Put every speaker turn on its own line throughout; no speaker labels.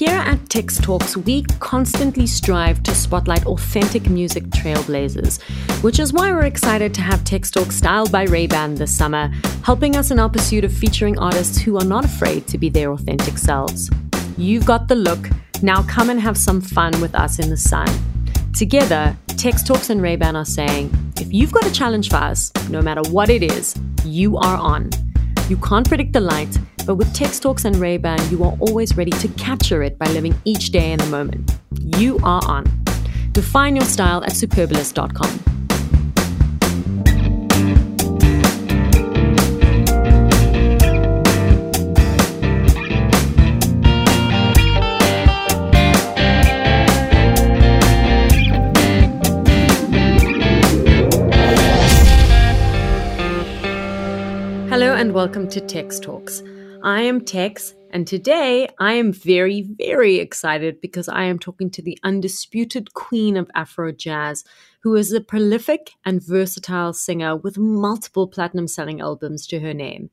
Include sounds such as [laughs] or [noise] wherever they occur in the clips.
Here at Tex Talks, we constantly strive to spotlight authentic music trailblazers, which is why we're excited to have Tex Talks styled by Ray-Ban this summer, helping us in our pursuit of featuring artists who are not afraid to be their authentic selves. You've got the look, now come and have some fun with us in the sun. Together, Tex Talks and Ray-Ban are saying, if you've got a challenge for us, no matter what it is, you are on. You can't predict the light, but with Tex Talks and Ray-Ban, you are always ready to capture it by living each day in the moment. You are on. Define your style at superbalist.com. and welcome to Tex Talks. I am Tex, and today I am very, very excited because I am talking to the undisputed queen of Afro jazz, who is a prolific and versatile singer with multiple platinum selling albums to her name.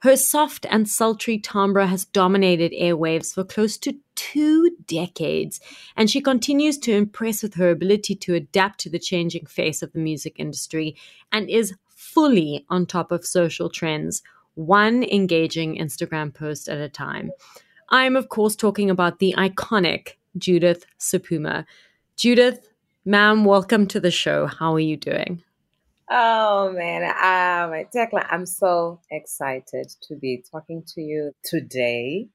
Her soft and sultry timbre has dominated airwaves for close to two decades, and she continues to impress with her ability to adapt to the changing face of the music industry and is fully on top of social trends, one engaging Instagram post at a time. I'm, of course, talking about the iconic Judith Sephuma. Judith, ma'am, welcome to the show. How are you doing?
Oh man, um, I'm so excited to be talking to you today,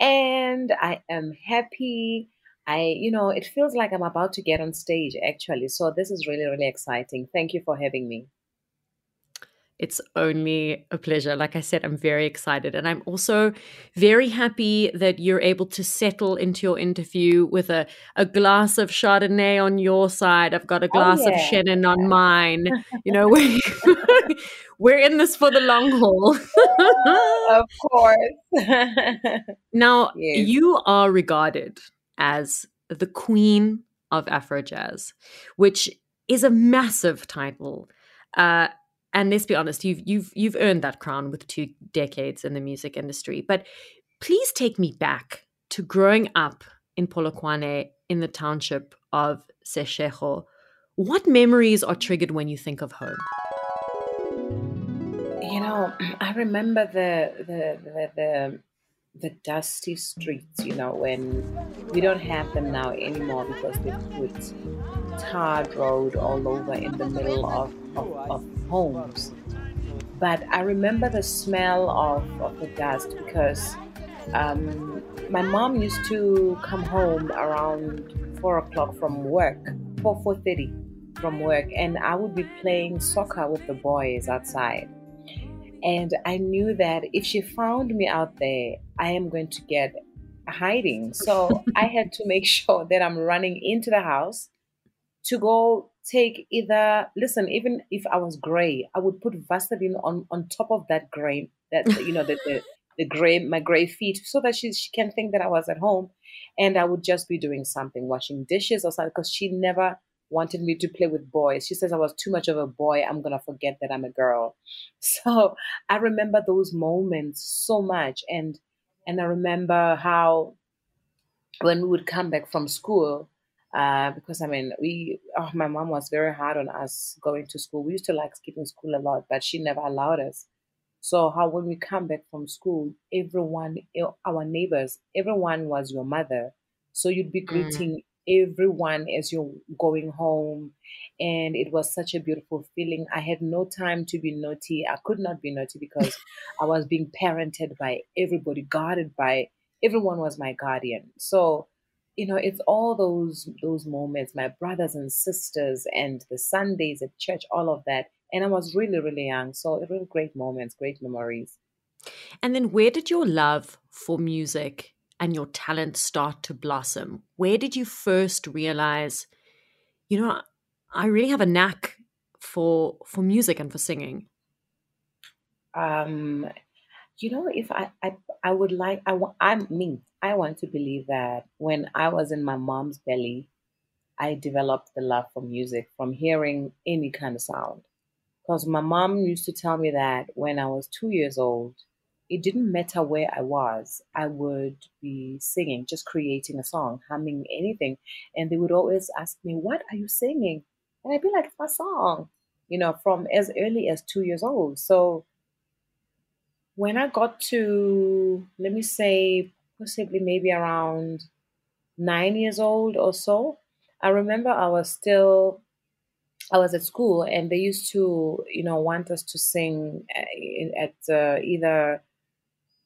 and I am happy. I, you know, it feels like I'm about to get on stage actually. So this is really, really exciting. Thank you for having me.
It's only a pleasure. Like I said, I'm very excited. And I'm also very happy that you're able to settle into your interview with a, a glass of Chardonnay on your side. I've got a oh, glass oh, yeah. of Chenin on mine. You know, [laughs] we're, [laughs] we're in this for the long haul.
of course. [laughs]
now, yes. you are regarded as the queen of Afro jazz, which is a massive title. Uh, and let's be honest, you've you've you've earned that crown with two decades in the music industry. But please take me back to growing up in Polokwane in the township of Seshego. What memories are triggered when you think of home?
You know, [clears throat] I remember the the the, the the dusty streets, you know, when we don't have them now anymore because they put tarred road all over in the middle of, of, of homes. But I remember the smell of, of the dust because um, my mom used to come home around four o'clock from work, four four thirty from work, and I would be playing soccer with the boys outside. And I knew that if she found me out there, I am going to get hiding. So I had to make [laughs] sure that I'm running into the house to go take either listen even if i was gray i would put vaseline on on top of that gray that you know the, the the gray my gray feet so that she, she can think that i was at home. And i would just be doing something washing dishes or something because she never wanted me to play with boys. She says i was too much of a boy i'm gonna forget that i'm a girl. [laughs] So i remember those moments so much. And and i remember how when we would come back from school uh, because I mean, we, oh, my mom was very hard on us going to school. We used to like skipping school a lot, but she never allowed us. So how when we come back from school, everyone, our neighbors, everyone was your mother. So you'd be mm. greeting mm. everyone as you're going home, and it was such a beautiful feeling. I had no time to be naughty. I could not be naughty because [laughs] I was being parented by everybody, guarded by everyone was my guardian. So you know it's all those those moments my brothers and sisters and the sundays at church all of that. And i was really really young. So it really great moments great memories.
And then where did your love for music and your talent start to blossom? Where did you first realize you know i really have a knack for for music and for singing?
Um you know if i i, I would like i want i'm me I want to believe that when I was in my mom's belly, I developed the love for music from hearing any kind of sound. Because my mom used to tell me that when I was two years old, it didn't matter where I was, I would be singing, just creating a song, humming anything. And they would always ask me, What are you singing? And I'd be like, It's my song, you know, from as early as two years old. So when I got to, let me say, possibly maybe around nine years old or so, I remember I was still I was at school and they used to, you know, want us to sing uh, at uh, either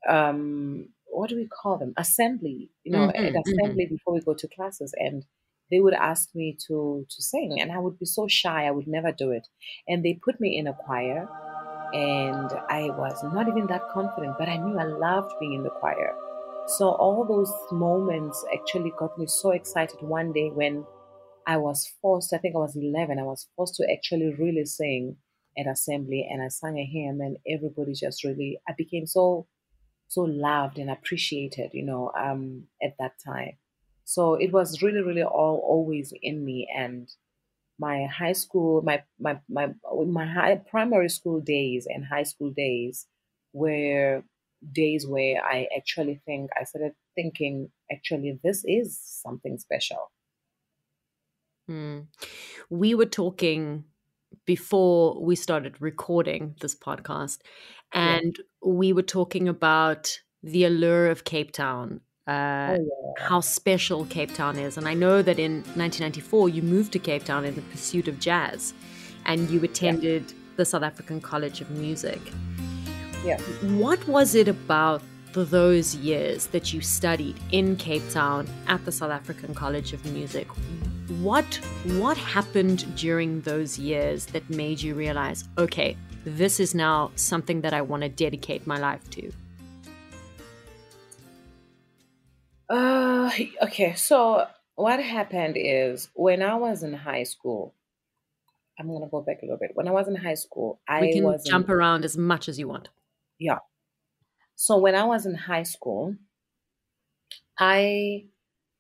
um, what do we call them? Assembly, you know,
Mm-hmm,
at assembly before we go to classes, and they would ask me to to sing, and I would be so shy, I would never do it. And they put me in a choir, and I was not even that confident, but I knew I loved being in the choir. So all those moments actually got me so excited one day when I was forced, I think I was 11, I was forced to actually really sing at assembly and I sang a hymn and everybody just really, I became so, so loved and appreciated, you know, um, at that time. So it was really, really all always in me and my high school, my, my, my, my high primary school days and high school days were days where I actually think, I started thinking, actually, this is something special
Mm. We were talking before we started recording this podcast, and yeah. we were talking about the allure of Cape Town, uh, oh, yeah. how special Cape Town is. And I know that in 1994, you moved to Cape Town in the pursuit of jazz, and you attended yeah. the South African College of Music.
Yeah.
What was it about those years that you studied in Cape Town at the South African College of Music? what what happened during those years that made you realize okay this is now something that i want to dedicate my life to
uh okay so what happened is when i was in high school i'm going to go back a little bit when i was in high school i
we can jump around as much as you want
yeah so when i was in high school i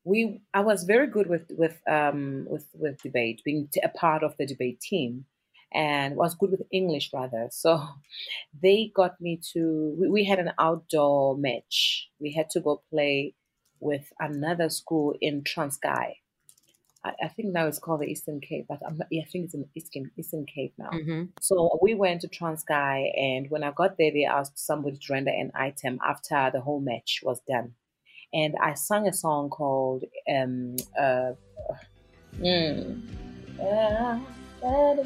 we I was very good with with um, with with debate, being a part of the debate team, and was good with English rather. [laughs] So they got me to. We, we had an outdoor match. We had to go play with another school in Transkei. I, I think now it's called the Eastern Cape, but I'm, yeah, I think it's in Eastern Eastern Cape now.
Mm-hmm.
So we went to Transkei, and when I got there, they asked somebody to render an item after the whole match was done and I sang a song called um, uh, mm, uh, what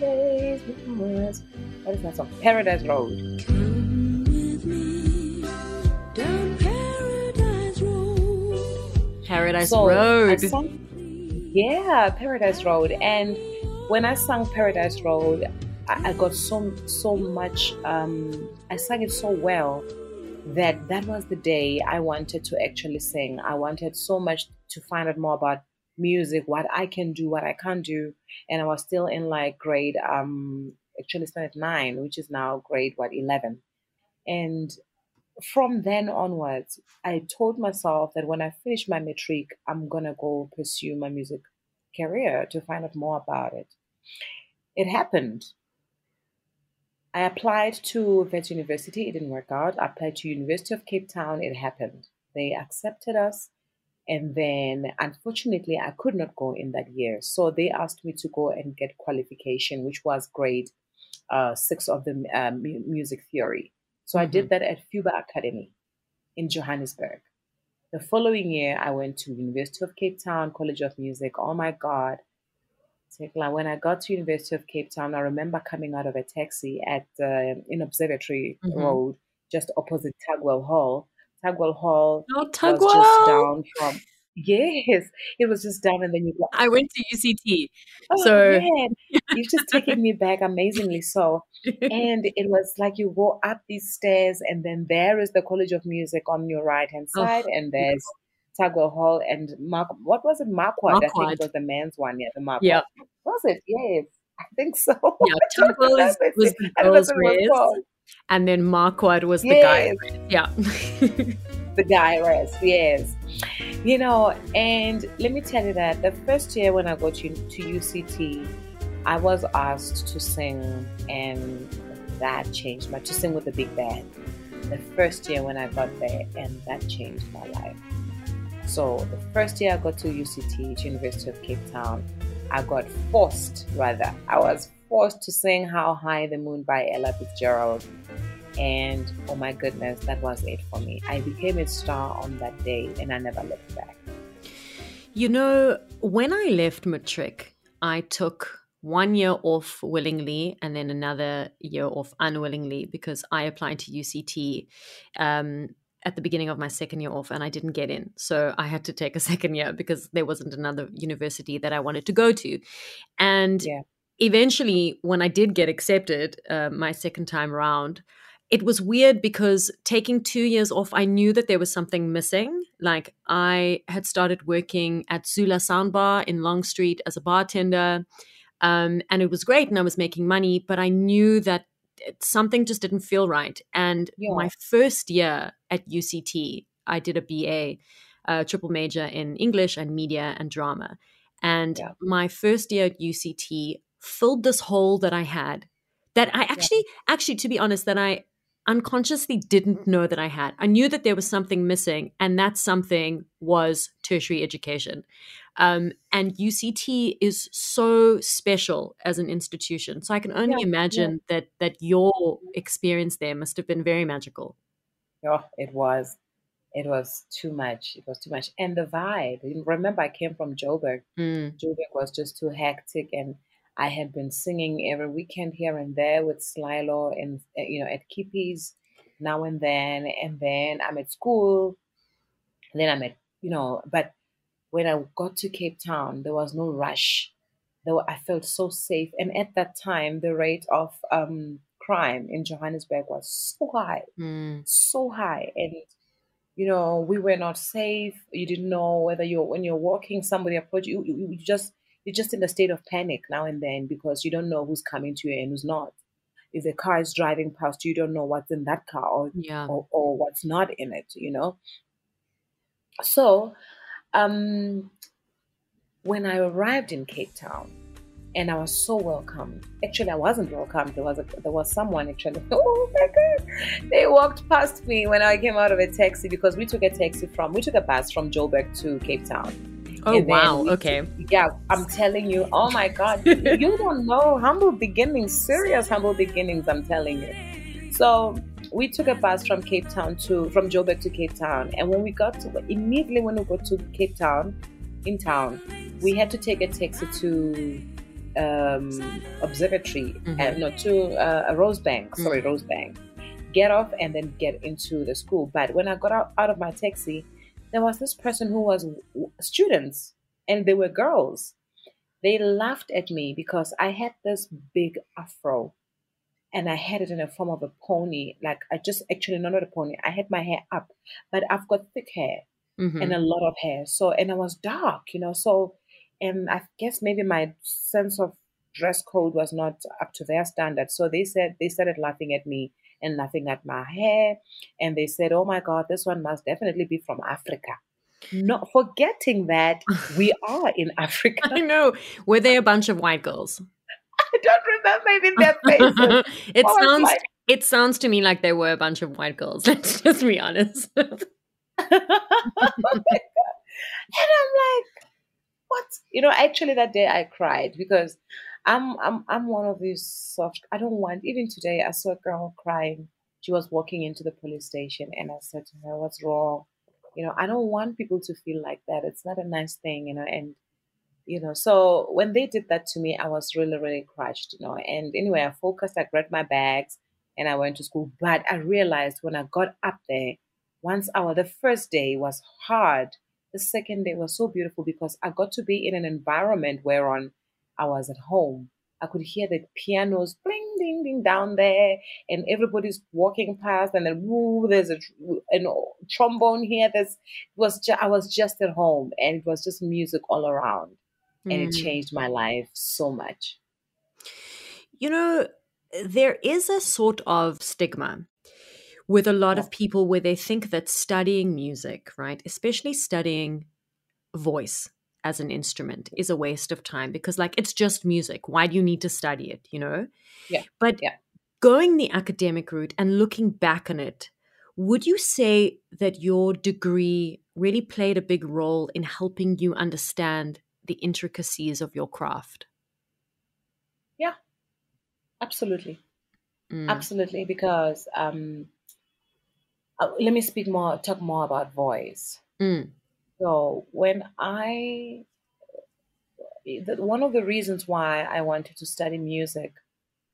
is that song? Paradise Road.
Paradise so Road.
Sang, yeah, Paradise Road. And when I sang Paradise Road, I, I got so so much. Um, I sang it so well that that was the day I wanted to actually sing. I wanted so much to find out more about music, what I can do, what I can't do. And I was still in like grade, um, actually standard nine, which is now grade, what, 11. And from then onwards, I told myself that when I finish my matric, I'm to go pursue my music career to find out more about it. It happened. I applied to Wits University. It didn't work out. I applied to University of Cape Town. It happened. They accepted us. And then, unfortunately, I could not go in that year. So they asked me to go and get qualification, which was grade uh, six of the uh, music theory. So mm-hmm. I did mm-hmm. that at FUBA Academy in Johannesburg. The following year, I went to University of Cape Town College of Music. Oh my God, when I got to University of Cape Town, I remember coming out of a taxi at uh, in Observatory mm-hmm. Road, just opposite Tugwell Hall. Tugwell Hall
oh, Tugwell.
was just down from. Yes, it was just down, and then you. Go,
I went to UCT,
oh,
so
yeah. [laughs] you've just taken me back amazingly. So, and it was like you go up these stairs, and then there is the College of Music on your right hand oh, side, oh, and there's Tugwell Hall and Mark. What was it? Marquard, I think it was the men's one. Yeah, the Marquard.
Yeah.
Was it? Yes, I think so.
Yeah, [laughs] Tugwell was, was the girls' race, and then Marquard was the guy. Yeah. [laughs]
the guy rest, yes. You know, and let me tell you that the first year when I got to, to UCT, I was asked to sing, and that changed my to sing with the big band. the first year when I got there, and that changed my life. So the first year I got to UCT, University of Cape Town, I got forced, rather, I was forced to sing How High the Moon by Ella Fitzgerald. And oh my goodness, that was it for me. I became a star on that day and I never looked back.
You know, when I left Matric, I took one year off willingly and then another year off unwillingly because I applied to UCT um, at the beginning of my second year off and I didn't get in. So I had to take a [laughs] second year because there wasn't another university that I wanted to go to. And yeah. eventually, when I did get accepted uh, my second time around, it was weird because taking two years off, I knew that there was something missing. Like I had started working at Zula Soundbar in Long Street as a bartender. Um, and it was great and I was making money, but I knew that something just didn't feel right. And yeah. my first year at UCT, I did a BA, a triple major in English and media and drama. And yeah. my first year at UCT filled this hole that I had that I actually, yeah. actually, to be honest, that I unconsciously didn't know that I had. I knew that there was something missing, and that something was tertiary education. Um, and UCT is so special as an institution. So I can only yeah, imagine yeah. that that your experience there must have been very magical.
Oh, it was. It was too much. It was too much. And the vibe. Remember, I came from Joburg. Mm. Joburg was just too hectic and I had been singing every weekend here and there with Slylo and eh, you know at Kippies now and then, and then I'm at school, and then I'm at you know. But when I got to Cape Town, there was no rush. There were, I felt so safe, and at that time, the rate of um, crime in Johannesburg was so high, mm. so high, and you know we were not safe. You didn't know whether you're when you're walking, somebody approached you, you, you just you're just in a state of panic now and then because you don't know who's coming to you and who's not. If the car is driving past you, you don't know what's in that car or, yeah. or, or what's not in it, you know? So, um, when I arrived in Cape Town, and I was so welcomed. Actually, I wasn't welcomed. There was a, there was someone actually. [laughs] Oh my god! They walked past me when I came out of a taxi because we took a taxi from we took a bus from Joburg to Cape Town,
Oh wow! Okay.
Yeah, I'm telling you. Oh my God, [laughs] you don't know humble beginnings, serious humble beginnings. I'm telling you. So we took a bus from Cape Town to from Joburg to Cape Town, and when we got to immediately when we got to Cape Town, in town, we had to take a taxi to um, Observatory, mm-hmm. and no to uh, Rosebank. Sorry, mm-hmm. Rosebank. Get off and then get into the school. But when I got out, out of my taxi, there was this person who was students and they were girls. They laughed at me because I had this big afro and I had it in the form of a pony. Like I just actually no, not a pony. I had my hair up, but I've got thick hair mm-hmm. and a lot of hair. So and I was dark, you know. So and I guess maybe my sense of dress code was not up to their standard. So they said they started laughing at me and laughing at my hair. And they said, oh my God, this one must definitely be from Africa. Not forgetting that [laughs] we are in Africa.
I know. Were they a bunch of white girls? [laughs]
I don't remember even their faces. [laughs]
it sounds like, it sounds to me like they were a bunch of white girls. Let's just be honest. oh and I'm
like, what? You know, actually that day I cried because I'm I'm I'm one of these soft. I don't want. Even today, I saw a girl crying. She was walking into the police station, and I said to her, "What's wrong?" You know, I don't want people to feel like that. It's not a nice thing, you know. And you know, so when they did that to me, I was really really crushed, you know. And anyway, I focused. I grabbed my bags and I went to school. But I realized when I got up there, once hour, the first day was hard. The second day was so beautiful because I got to be in an environment whereon I was at home. I could hear the pianos bling, ding, ding down there, and everybody's walking past, and then woo, there's a, a trombone here. There's it was ju- I was just at home, and it was just music all around, and mm. it changed my life so much.
You know, there is a sort of stigma with a lot yeah. of people where they think that studying music, right, especially studying voice, as an instrument is a waste of time because like it's just music why do you need to study it you know
yeah
but
yeah.
going the academic route and looking back on it Would you say that your degree really played a big role in helping you understand the intricacies of your craft?
Yeah, absolutely. Mm. Absolutely, because um, uh, let me speak more, talk more about voice. Mm. So when I, one of the reasons why I wanted to study music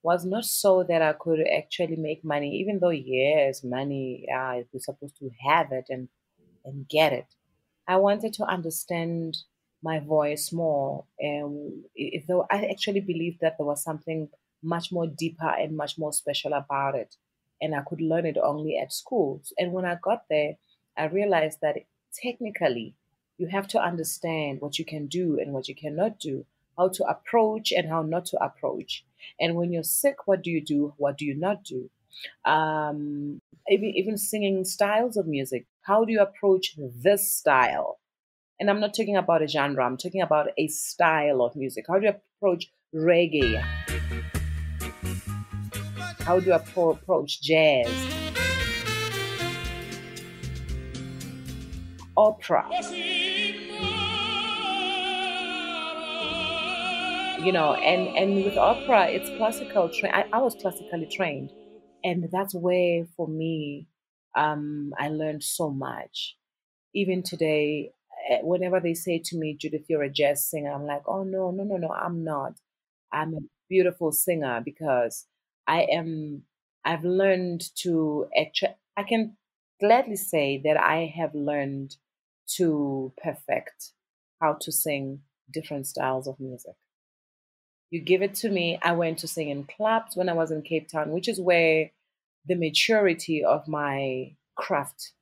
was not so that I could actually make money, even though yes, money, uh, we're supposed to have it and and get it. I wanted to understand my voice more, and if though I actually believed that there was something much more deeper and much more special about it, and I could learn it only at schools. And when I got there, I realized that technically you have to understand what you can do and what you cannot do, how to approach and how not to approach. And when you're sick, what do you do? What do you not do? Um, even, even singing styles of music. How do you approach this style? And I'm not talking about a genre, I'm talking about a style of music. How do you approach reggae? How do you approach jazz? Opera. You know, and, and with opera, it's classical. Tra- I, I was classically trained. And that's where, for me, um, I learned so much. Even today, eh, whenever they say to me, Judith, you're a jazz singer, I'm like, oh, no, no, no, no, I'm not. I'm a beautiful singer because I am I've learned to I can gladly say that I have learned to perfect how to sing different styles of music. You give it to me. I went to sing in clubs when I was in Cape Town, which is where the maturity of my craft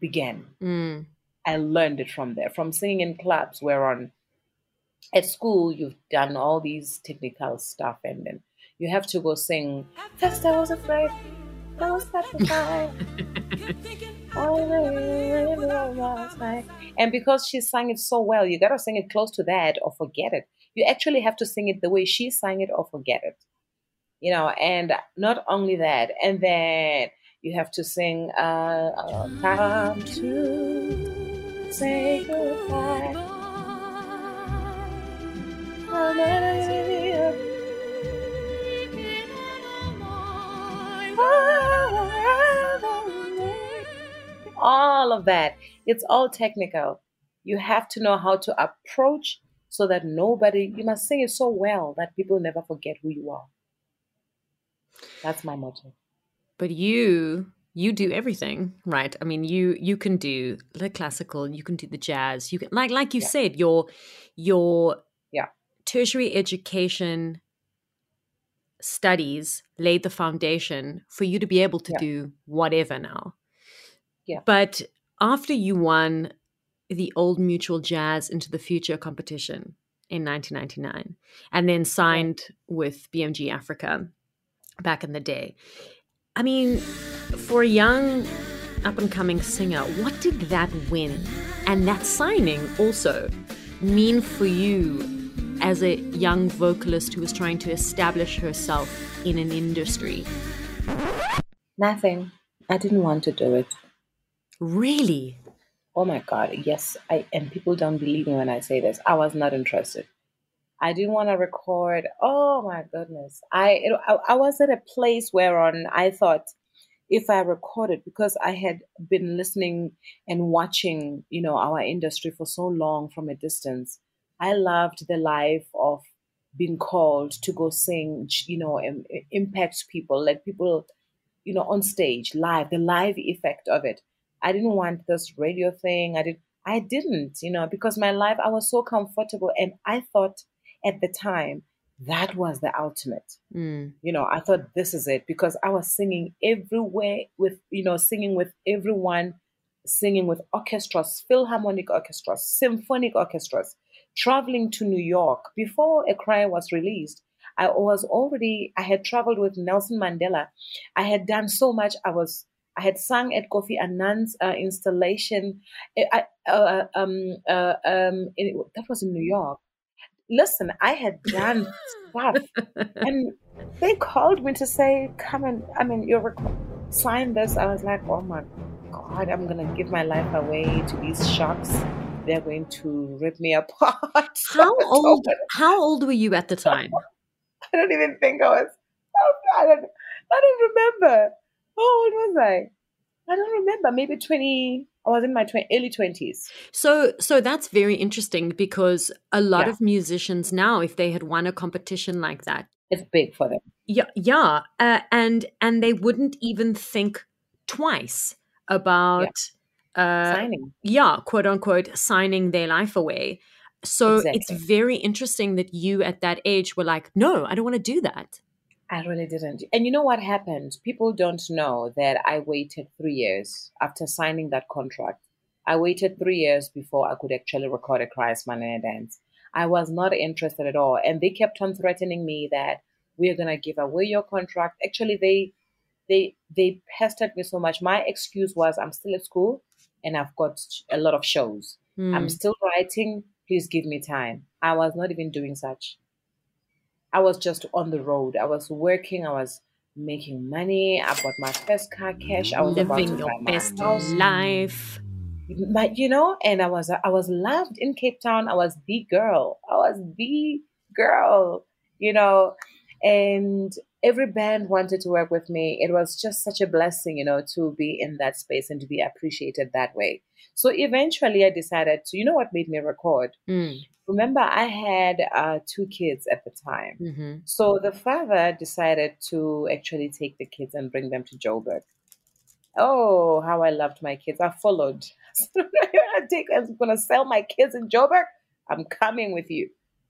began. Mm. I learned it from there, from singing in clubs where on at school you've done all these technical stuff and then you have to go sing. First I was afraid, Was [laughs] petrified. and because she sang it so well, you gotta sing it close to that or forget it. You actually have to sing it the way she sang it or forget it. You know, and not only that, and then you have to sing uh, uh time to say goodbye. All of that. It's all technical. You have to know how to approach so that nobody, you must sing it so well that people never forget who you are. That's my motto.
But you you do everything right i mean you you can do the classical you can do the jazz you can like like you yeah. said your your
yeah
tertiary education studies laid the foundation for you to be able to yeah. do whatever now
yeah.
But after you won the Old Mutual Jazz into the Future competition in 1999 and then signed with BMG Africa back in the day. I mean, for a young up and coming singer, what did that win and that signing also mean for you as a young vocalist who was trying to establish herself in an industry?
Nothing. I didn't want to do it.
Really?
Oh my God, yes. I and people don't believe me when I say this. I was not interested. I didn't want to record. Oh my goodness. I, it, I I was at a place where on I thought if I recorded because I had been listening and watching, you know, our industry for so long from a distance. I loved the life of being called to go sing, you know, impact people, let people, you know, on stage, live, the live effect of it. I didn't want this radio thing. I did I didn't, you know, because my life I was so comfortable and I thought at the time that was the ultimate. Mm. You know, I thought this is it because I was singing everywhere with, you know, singing with everyone, singing with orchestras, philharmonic orchestras, symphonic orchestras, traveling to New York before A Cry was released. I was already, I had traveled with Nelson Mandela. I had done so much. I was I had sung at Kofi Annan's uh, installation. I, uh, um, uh, um, in, that was in New York. Listen, I had done [laughs] stuff, and they called me to say, "Come and I mean, you're recording." signed this, I was like, oh my God, I'm going to give my life away to these sharks. They're going to rip me apart. [laughs]
How old? How old were you at the time? [laughs]
I don't even think I was. Oh, I don't. I don't remember. How old was I? I don't remember. Maybe twenty. I was in my 20, early twenties.
So, so that's very interesting because a lot yeah. of musicians now, if they had won a competition like that,
it's big for them.
Yeah, yeah, uh, and and they wouldn't even think twice about
yeah. Uh, signing.
Yeah, quote unquote, signing their life away. So exactly. it's very interesting that you at that age were like, no, I don't want to do that.
I really didn't. And you know what happened? People don't know that I waited three years after signing that contract. I waited three years before I could actually record a Cry, Smile and a Dance. I was not interested at all. And they kept on threatening me that we're gonna give away your contract. Actually they they they pestered me so much. My excuse was I'm still at school and I've got a lot of shows. Mm. I'm still writing. Please give me time. I was not even doing such. I was just on the road. I was working. I was making money. I bought my first car cash. I was
living your best life.
But you know, and I was I was loved in Cape Town. I was the girl. I was the girl. You know, and every band wanted to work with me. It was just such a blessing, you know, to be in that space and to be appreciated that way. So eventually, I decided to. You know what made me record?
Mm
remember I had uh, two kids at the time.
Mm-hmm.
So the father decided to actually take the kids and bring them to Joburg. Oh, how I loved my kids. I followed. [laughs] I'm going to sell my kids in Joburg. I'm coming with you.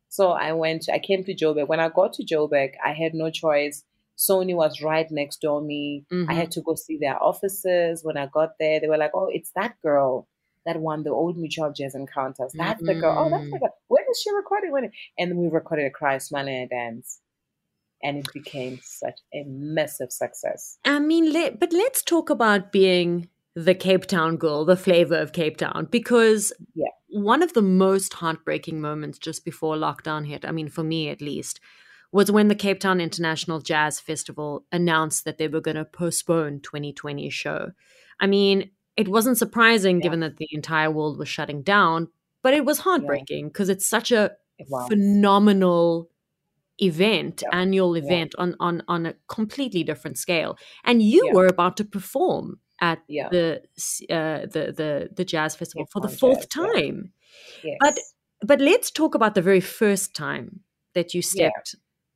So I went, I came to Joburg. When I got to Joburg, I had no choice. Sony was right next door me. Mm-hmm. I had to go see their offices. When I got there, they were like, oh, it's that girl that won the old mutual jazz encounters. That's mm-hmm. the girl. Oh, that's the girl. When is she recording? When? And we recorded a cry, Man and a Dance. And it became such a massive success.
I mean, let, but let's talk about being the Cape Town girl, the flavor of Cape Town, because
yeah.
One of the most heartbreaking moments just before lockdown hit, I mean, for me at least, was when the Cape Town International Jazz Festival announced that they were going to postpone 2020 show. I mean, it wasn't surprising yeah. given that the entire world was shutting down, but it was heartbreaking because yeah. it's such a phenomenal event, yeah. annual event on, on on a completely different scale. And you were about to perform at the uh, the the the jazz festival for the fourth jazz, time.
Yes.
But but let's talk about the very first time that you stepped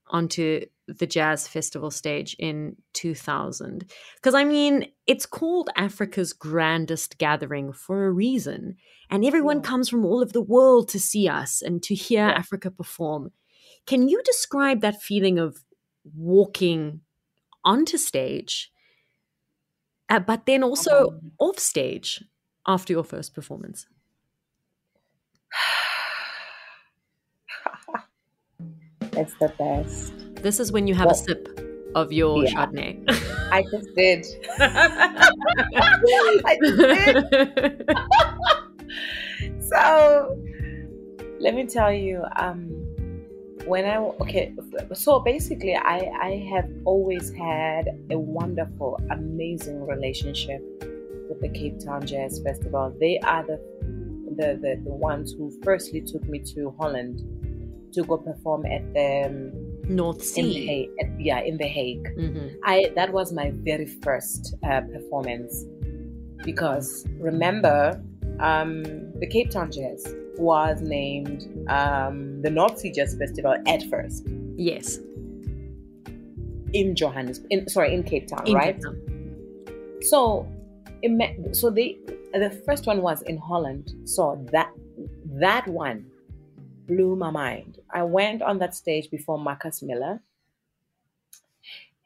onto the jazz festival stage in 2000 because i mean it's called africa's grandest gathering for a reason and everyone yeah. comes from all over the world to see us and to hear yeah. africa perform can you describe that feeling of walking onto stage uh, but then also um, off stage after your first performance [sighs]
it's the best
this is when you have well, a sip of your yeah. Chardonnay.
I just did. [laughs] I just did. [laughs] [laughs] so let me tell you, um, when I okay, so basically, I I have always had a wonderful, amazing relationship with the Cape Town Jazz Festival. They are the the the, the ones who firstly took me to Holland to go perform at the um,
North Sea.
In yeah, in The Hague.
Mm-hmm.
I that was my very first uh, performance because remember, um, the Cape Town Jazz was named um, the North Sea Jazz Festival at first.
Yes.
In Johannesburg, in sorry, in Cape Town,
in
right?
Cape Town.
So, so they the first one was in Holland. So that that one blew my mind. I went on that stage before Marcus Miller,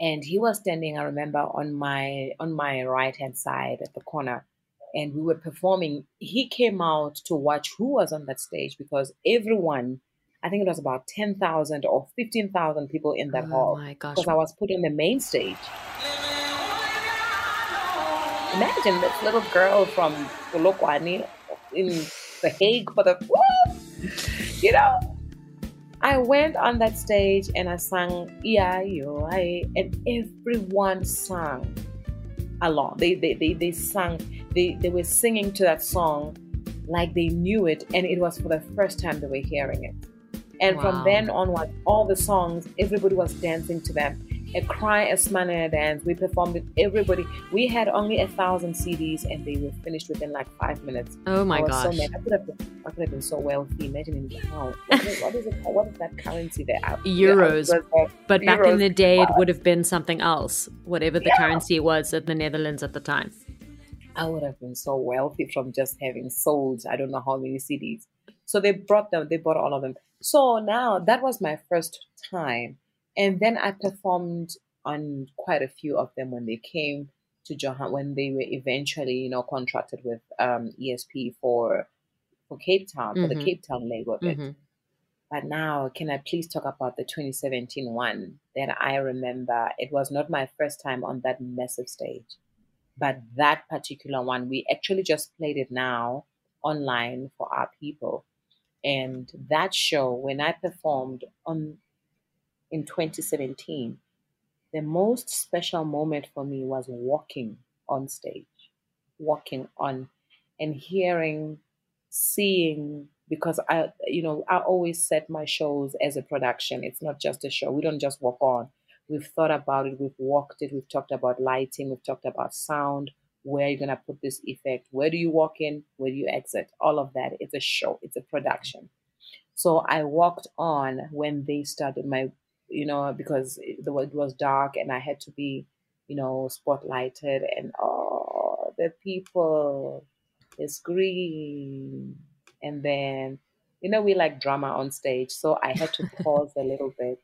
and he was standing. I remember on my on my right hand side at the corner, and we were performing. He came out to watch who was on that stage because everyone. I think it was about 10,000 or 15,000 people in that hall.
oh
hall.
My gosh.
Because I was put on the main stage. Imagine this little girl from Polokwane in The Hague for the you know, I went on that stage and I sang Yeah Yo I and everyone sang. Along. They they they, they sang, they, they were singing to that song like they knew it, and it was for the first time they were hearing it. And wow. from then onward, all the songs, everybody was dancing to them a cry, a smile, and a dance. We performed with everybody. We had only a thousand CDs, and they were finished within like five minutes.
Oh my gosh! So
I could have been, I could have been so wealthy. Imagine in how what is, what is it? What is that currency there?
Euros. but Euros. back in the day, it would have been something else, whatever the yeah. currency was at the Netherlands at the time.
I would have been so wealthy from just having sold I don't know how many CDs. So they brought them. They bought all of them. So now that was my first time and then I performed on quite a few of them when they came to Johan when they were eventually, you know, contracted with um, ESP for for Cape Town for mm-hmm. the Cape Town leg of it. Mm-hmm. But now, can I please talk about the 2017 one that I remember? It was not my first time on that massive stage, but that particular one, we actually just played it now online for our people. And that show, when I performed on in 2017, the most special moment for me was walking on stage, walking on and hearing, seeing, because I, you know, I always set my shows as a production. It's not just a show. We don't just walk on. We've thought about it, we've walked it, we've talked about lighting, we've talked about sound, where you're gonna put this effect, where do you walk in, where do you exit, all of that. It's a show, it's a production. So I walked on when they started my you know, because it, the it was dark and I had to be, you know, spotlighted and oh, the people is green. And then, you know, we like drama on stage. So I had to [laughs] pause a little bit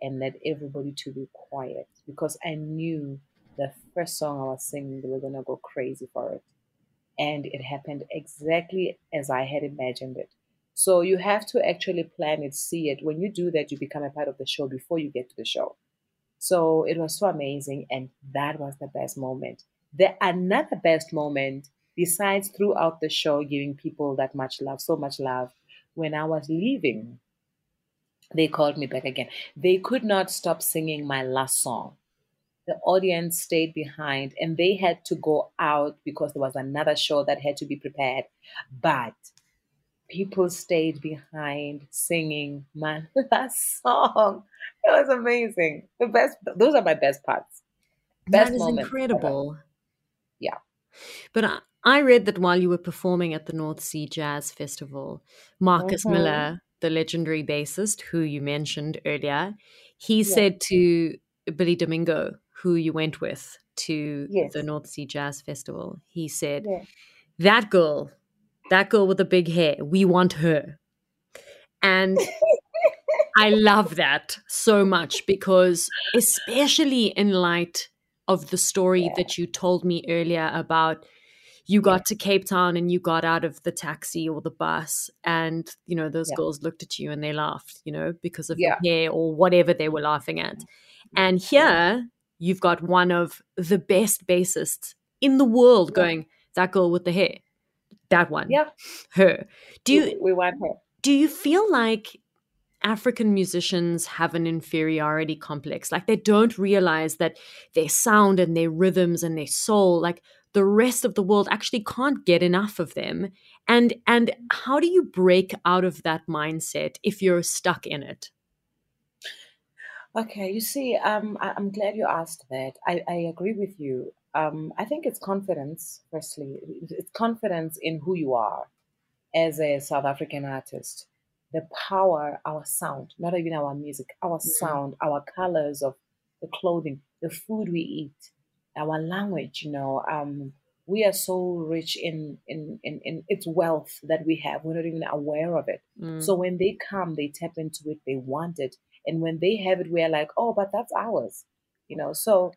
and let everybody to be quiet because I knew the first song I was singing, they were going to go crazy for it. And it happened exactly as I had imagined it. So you have to actually plan it, see it. When you do that, you become a part of the show before you get to the show. So it was so amazing, and that was the best moment. The another best moment, besides throughout the show, giving people that much love, so much love, when I was leaving, they called me back again. They could not stop singing my last song. The audience stayed behind and they had to go out because there was another show that had to be prepared. But people stayed behind singing my last [laughs] song. It was amazing. The best. Those are my best parts.
Best that is incredible.
Yeah.
But I, I, read that while you were performing at the North Sea Jazz Festival, Marcus mm-hmm. Miller, the legendary bassist who you mentioned earlier, he yeah. said to Billy Domingo, who you went with to yes. the North Sea Jazz Festival, he said, yeah. That girl that girl with the big hair, we want her. And [laughs] I love that so much because, especially in light of the story yeah. that you told me earlier about you got yeah. to Cape Town and you got out of the taxi or the bus, and you know, those yeah. girls looked at you and they laughed, you know, because of your hair or whatever they were laughing at. Mm-hmm. And here you've got one of the best bassists in the world going, That girl with the hair that one.
Yeah.
Her. Do you
we want her.
Do you feel like African musicians have an inferiority complex? Like they don't realize that their sound and their rhythms and their soul, like the rest of the world actually can't get enough of them. And and how do you break out of that mindset if you're stuck in it?
Okay, you see, um, I, am glad you asked that. I, I agree with you um, I think it's confidence, firstly. It's confidence in who you are as a South African artist. The power, our sound, not even our music, our mm-hmm. sound, our colors of the clothing, the food we eat, our language, you know. Um, we are so rich in, in, in, in its wealth that we have. We're not even aware of it. Mm. So when they come, they tap into it, they want it. And when they have it, we're like, oh, but that's ours. You know, so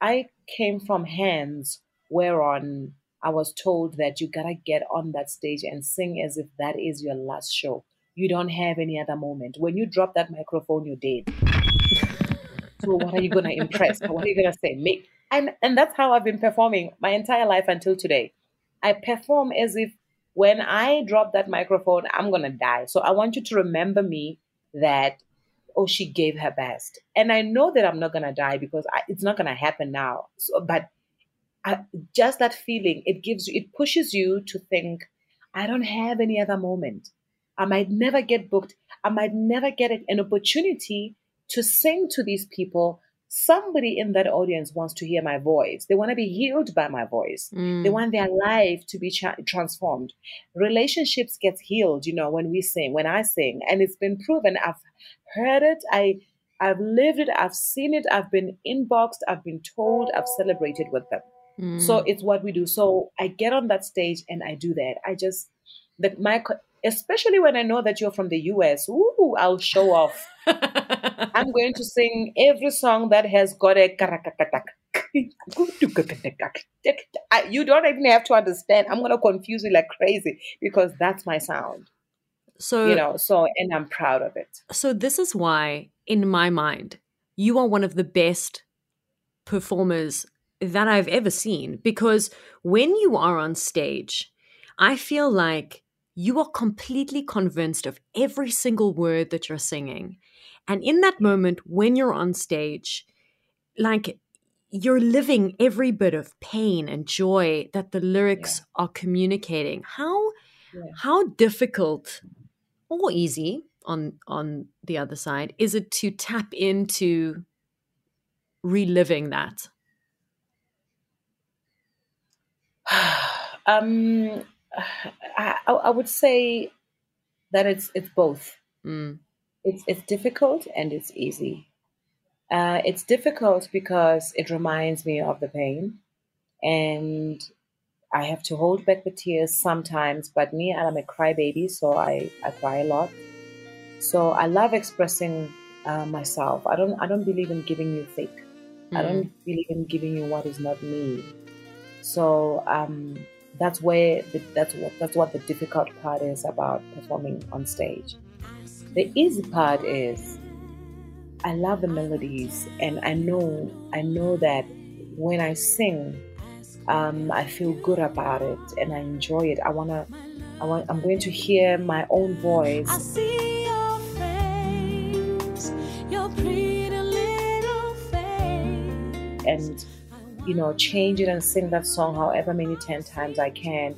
I came from hands whereon I was told that you gotta get on that stage and sing as if that is your last show. You don't have any other moment. When you drop that microphone, you're dead. [laughs] so what are you gonna impress? What are you gonna say? Make and and that's how I've been performing my entire life until today. I perform as if when I drop that microphone, I'm gonna die. So I want you to remember me that oh, she gave her best. And I know that I'm not going to die because I, it's not going to happen now. So, but I, just that feeling, it gives you, it pushes you to think, I don't have any other moment. I might never get booked. I might never get an opportunity to sing to these people. Somebody in that audience wants to hear my voice. They want to be healed by my voice.
Mm.
They want their life to be tra- transformed. Relationships get healed, you know, when we sing, when I sing, and it's been proven. I've heard it. I I've lived it, I've seen it, I've been inboxed, I've been told, I've celebrated with them.
Mm.
So it's what we do. So I get on that stage and I do that. I just that my especially when I know that you're from the US, ooh, I'll show off. [laughs] I'm going to sing every song that has got a you don't even have to understand. I'm gonna confuse you like crazy because that's my sound.
So
you know, so and I'm proud of it.
So this is why, in my mind, you are one of the best performers that I've ever seen. Because when you are on stage, I feel like you are completely convinced of every single word that you're singing. And in that moment, when you're on stage, like you're living every bit of pain and joy that the lyrics yeah. are communicating. How yeah. how difficult or easy on on the other side is it to tap into reliving that [sighs]
um [sighs] I, I would say that it's it's both
mm.
it's it's difficult and it's easy uh, it's difficult because it reminds me of the pain and I have to hold back the tears sometimes, but me, I'm a crybaby, so I, I cry a lot. So I love expressing uh, myself. I don't I don't believe in giving you fake. Mm. I don't believe in giving you what is not me. So um, that's where the, that's what that's what the difficult part is about performing on stage. The easy part is I love the melodies, and I know I know that when I sing, um, I feel good about it and I enjoy it. I wanna, I want, I'm going to hear my own voice.
I see your face, your pretty little face.
And you know, change it and sing that song however many ten times I can.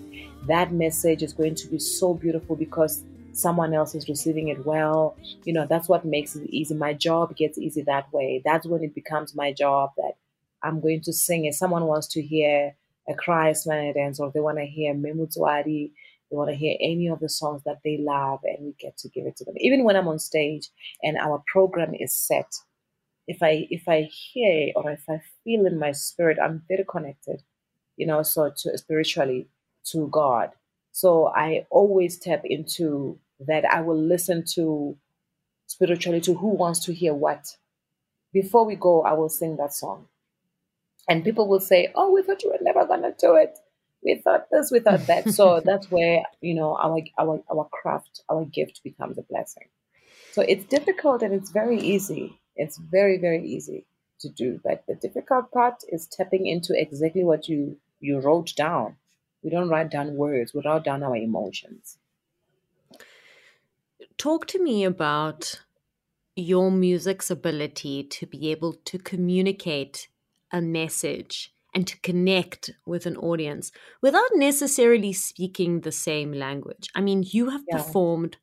That message is going to be so beautiful because someone else is receiving it well. You know, that's what makes it easy. My job gets easy that way. That's when it becomes my job that I'm going to sing. If someone wants to hear a Christ Man dance or they want to hear Memutswadi, they want to hear any of the songs that they love and we get to give it to them. Even when I'm on stage and our program is set, if I if I hear or if I feel in my spirit, I'm very connected, you know, so to spiritually to God. So I always tap into that. I will listen to spiritually to who wants to hear what. Before we go, I will sing that song. And people will say, Oh, we thought you were never gonna do it. We thought this, we thought that. so [laughs] that's where, you know, our our our craft, our gift becomes a blessing. So it's difficult and it's very easy. It's very, very easy to do. But the difficult part is tapping into exactly what you you wrote down. We don't write down words, we write down our emotions.
Talk to me about your music's ability to be able to communicate a message and to connect with an audience without necessarily speaking the same language. I mean, you have yeah. performed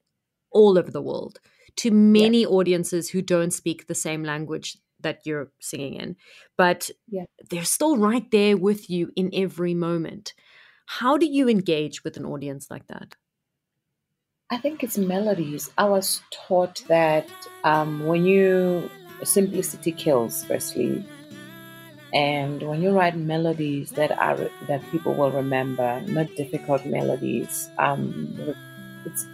all over the world to many yeah. audiences who don't speak the same language that you're singing in, but
yeah.
they're still right there with you in every moment. How do you engage with an audience like that?
I think it's melodies. I was taught that um, when you simplicity kills, firstly, and when you write melodies that are that people will remember, not difficult melodies, um, it's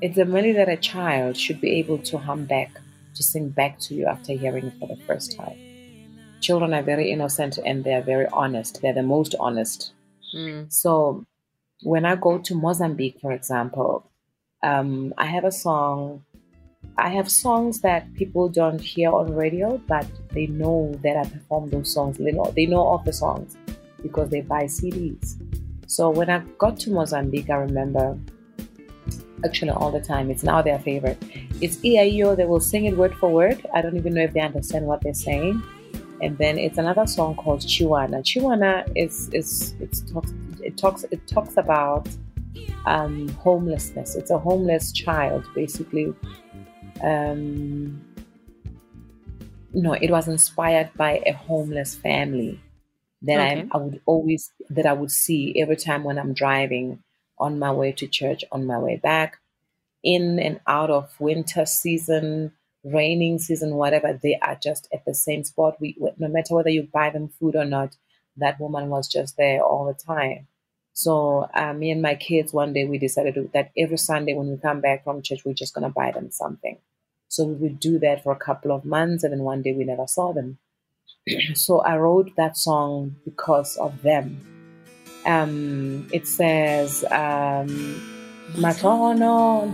it's a melody that a child should be able to hum back, to sing back to you after hearing it for the first time. Children are very innocent and they are very honest. They're the most honest.
Mm.
So when I go to Mozambique, for example, um, I have a song I have songs that people don't hear on radio, but they know that I perform those songs. They know they know of the songs because they buy CDs. So when I got to Mozambique, I remember actually all the time. It's now their favorite. It's EIO. They will sing it word for word. I don't even know if they understand what they're saying. And then it's another song called Chiwana. Chiwana is is it's talks it talks it talks about um, homelessness. It's a homeless child, basically. Um, no, it was inspired by a homeless family that
Okay.
I, I would always that I would see every time when I'm driving on my way to church, on my way back, in and out of winter season, raining season, whatever. They are just at the same spot. We no matter whether you buy them food or not, that woman was just there all the time. So uh, me and my kids one day we decided that every Sunday when we come back from church, we're just gonna buy them something. So we would do that for a couple of months, and then one day we never saw them. [clears throat] so I wrote that song because of them. Um, it says, um, "Matono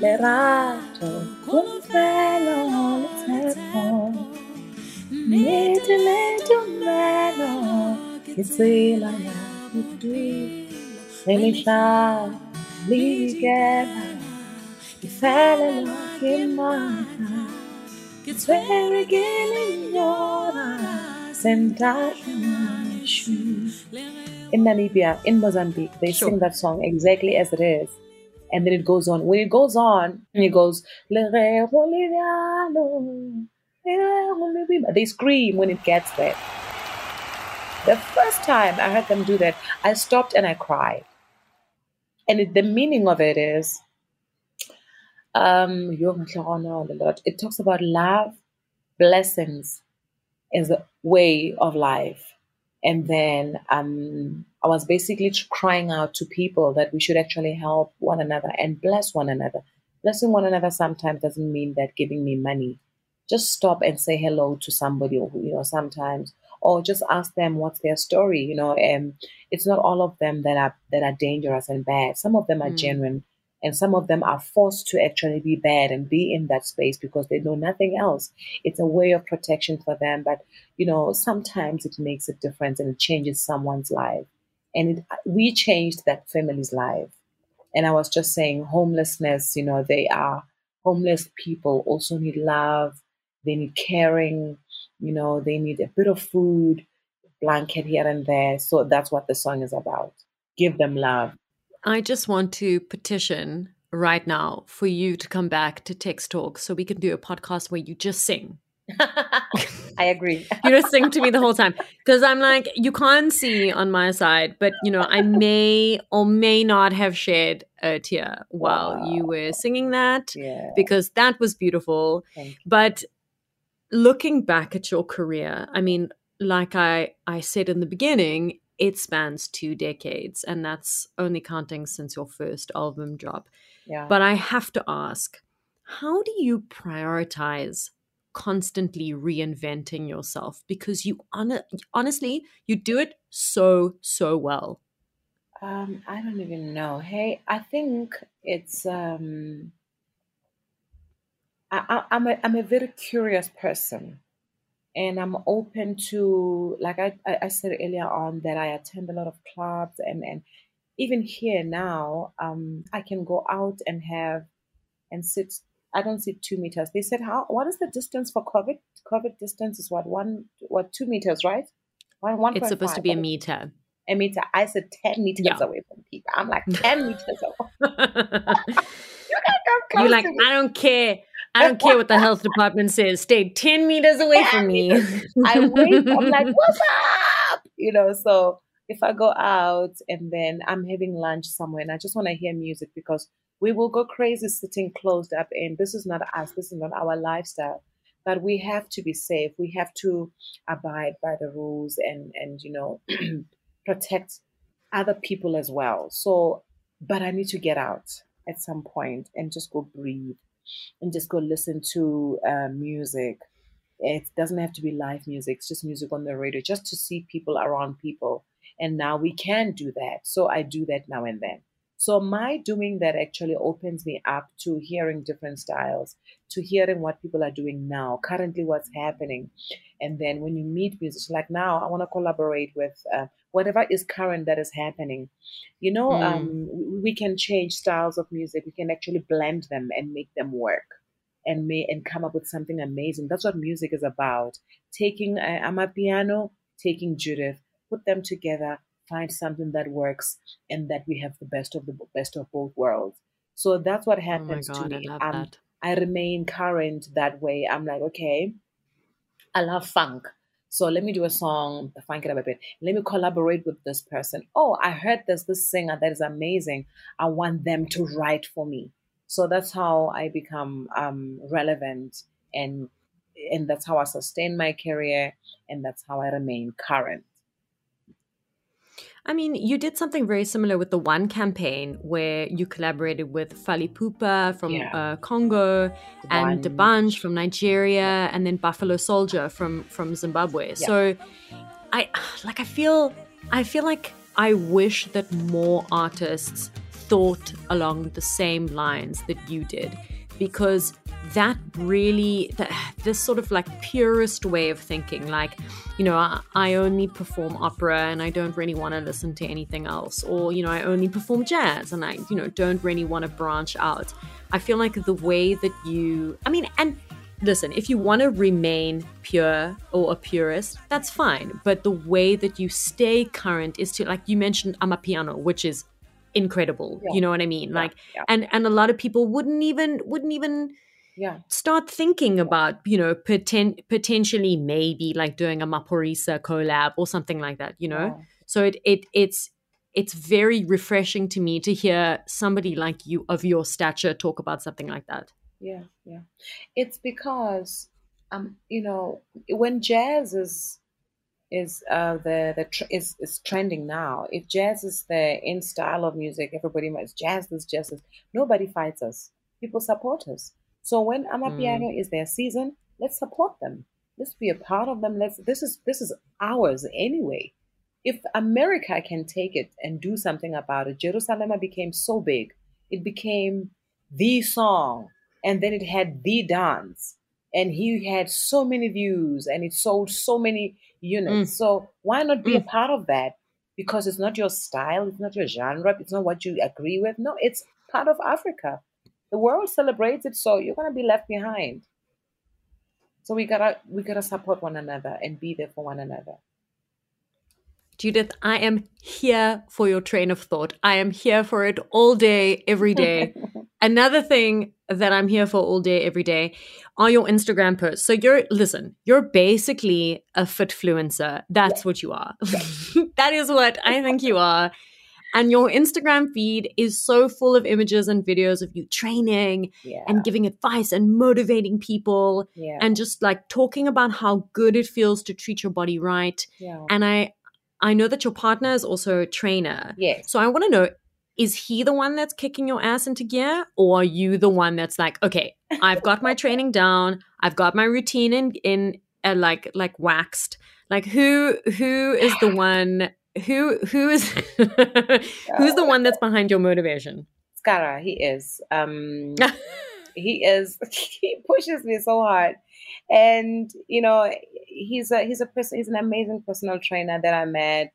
lerato kun velo letepo, mitile dumelo kitsila ya kutu, elisha ligera, kifele lo kimata." It's very getting In Namibia, in Mozambique, they
Sure.
sing that song exactly as it is. And then it goes on. When it goes on, it goes, "Le re boliviano, le re boliviano." they scream when it gets there. The first time I heard them do that, I stopped and I cried. And it, the meaning of it is, um, yo ngihlokwana a lot. It talks about love, blessings as a way of life. And then um, I was basically crying out to people that we should actually help one another and bless one another. Blessing one another sometimes doesn't mean that giving me money. Just stop and say hello to somebody, who, you know, sometimes, or just ask them what's their story. You know, and it's not all of them that are that are dangerous and bad. Some of them are
Mm.
genuine, and some of them are forced to actually be bad and be in that space because they know nothing else. It's a way of protection for them, but you know, sometimes it makes a difference and it changes someone's life. And it, we changed that family's life. And I was just saying, homelessness, you know, they are homeless people also need love, they need caring, you know, they need a bit of food, blanket here and there. So that's what the song is about. Give them love.
I just want to petition right now for you to come back to Text Talk so we can do a podcast where you just sing. [laughs]
I agree. [laughs]
You just sing to me the whole time. Because I'm like, you can't see on my side, but you know, I may or may not have shed a tear while you were singing that
Yeah.
because that was beautiful. But looking back at your career, I mean, like I, I said in the beginning, it spans two decades, and that's only counting since your first album drop.
Yeah.
But I have to ask, how do you prioritize constantly reinventing yourself? Because you hon- honestly, you do it so, so well.
Um, I don't even know. Hey, I think it's um I, I, I'm a I'm a very curious person and I'm open to like I, I said earlier on that I attend a lot of clubs and and even here now um I can go out and have and sit I don't sit two meters. They said how what is the distance for COVID? COVID distance is what one what two meters, right? One one
It's supposed to be a meter.
a meter. I said ten meters
Yeah.
away from people. I'm like [laughs] ten meters away. [laughs] [laughs] You can't come close
You're like. I don't care. I don't care what the health department says. Stay 10 meters away from me.
I wait. I'm like, what's up? You know, so if I go out and then I'm having lunch somewhere and I just want to hear music because we will go crazy sitting closed up and this is not us, this is not our lifestyle. But we have to be safe. We have to abide by the rules and and you know [clears throat] protect other people as well. So but I need to get out at some point and just go breathe and just go listen to uh, music it doesn't have to be live music, it's just music on the radio, just to see people around people. And now we can do that. So I do that now and then. So my doing that actually opens me up to hearing different styles, to hearing what people are doing now, currently what's happening. And then when you meet musicians, like now, I want to collaborate with uh, whatever is current that is happening. You know,
Mm.
um, we, we can change styles of music. We can actually blend them and make them work and may and come up with something amazing. That's what music is about. Taking uh, piano, taking Judith, put them together, find something that works, and that we have the best of the best of both worlds. So that's what
Oh
happens to
god, I
me. Um,
that.
I remain current that way. I'm like, okay, I love funk. So let me do a song, funk it up a bit. Let me collaborate with this person. Oh, I heard there's this singer that is amazing. I want them to write for me. So that's how I become um, relevant, and and that's how I sustain my career, and that's how I remain current.
I mean, you did something very similar with the One campaign where you collaborated with Fally Ipupa from
Yeah.
uh, Congo and
D'banj.
D'banj from Nigeria and then Buffalo Souljah from from Zimbabwe.
Yeah.
So I like I feel I feel like I wish that more artists thought along the same lines that you did because that really that, this sort of like purist way of thinking like you know I, I only perform opera and i don't really want to listen to anything else or you know i only perform jazz and i you know don't really want to branch out i feel like the way that you i mean and listen if you want to remain pure or a purist that's fine but the way that you stay current is to like you mentioned amapiano which is incredible
Yeah.
you know what i mean
Yeah,
like
yeah.
and and a lot of people wouldn't even wouldn't even
Yeah,
start thinking about you know poten- potentially maybe like doing a Maphorisa collab or something like that you know
Wow.
so it it it's it's very refreshing to me to hear somebody like you of your stature talk about something like that
Yeah, yeah. It's because um, you know, when jazz is is uh the the tr- is is trending now. If jazz is the in style of music, everybody must jazz this, jazz this. Nobody fights us. People support us. So when Amapiano mm. is their season, let's support them. Let's be a part of them. Let's this is this is ours anyway. If America can take it and do something about it, Jerusalema became so big. It became the song and then it had the dance. And he had so many views and it sold so many units. Mm. So why not be a mm. part of that? Because it's not your style it's not your genre it's not what you agree with. No it's part of africa the world celebrates it so you're going to be left behind so we gotta we gotta support one another and be there for one another
judith i am here for your train of thought i am here for it all day every day [laughs] another thing that I'm here for all day, every day are your Instagram posts. So you're, listen, you're basically a fitfluencer. That's what you are. [laughs] that is what I think you are. And your Instagram feed is so full of images and videos of you training
yeah.
and giving advice and motivating people
yeah.
and just like talking about how good it feels to treat your body right.
yeah.
And I, I know that your partner is also a trainer.
yes.
So I want to know is he the one that's kicking your ass into gear or are you the one that's like okay I've got my training [laughs] down. I've got my routine in in uh, like like waxed. Like who who is the [laughs] one who who is [laughs] who's the one that's behind your motivation
Skara, he is. Um, [laughs] he is. [laughs] He pushes me so hard, and you know, he's a he's a person. He's an amazing personal trainer that I met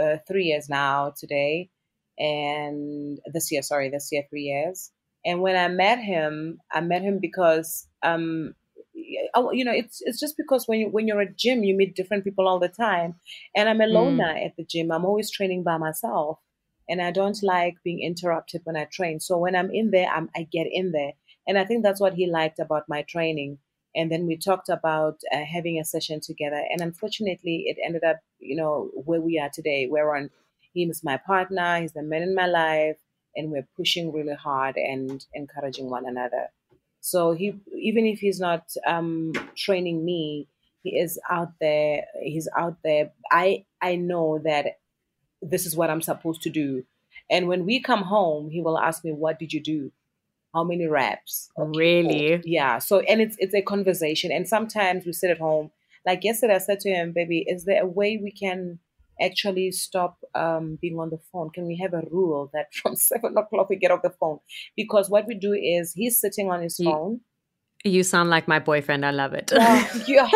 uh, three years now today, and this year, sorry, this year three years. And when I met him, I met him because um, you know, it's it's just because when you when you're at gym, you meet different people all the time, and I'm a
Mm.
loner at the gym. I'm always training by myself and I don't like being interrupted when I train. So when I'm in there, I'm, I get in there, and I think that's what he liked about my training. And then we talked about uh, having a session together, and unfortunately, it ended up, you know, where we are today. We're on. He is my partner. He's the man in my life, and we're pushing really hard and encouraging one another. So he, even if he's not um, training me, he is out there. He's out there. I I know that this is what I'm supposed to do. And when we come home, he will ask me, "What did you do? How many reps?"
really
Yeah. So and it's it's a conversation. And sometimes we sit at home. Like yesterday, I said to him, "Baby, is there a way we can actually stop um, being on the phone? Can we have a rule that [laughs] from seven o'clock we get off the phone? Because what we do is he's sitting on his
Ye-
phone."
you sound like my boyfriend I love it
Yeah, [laughs] yeah.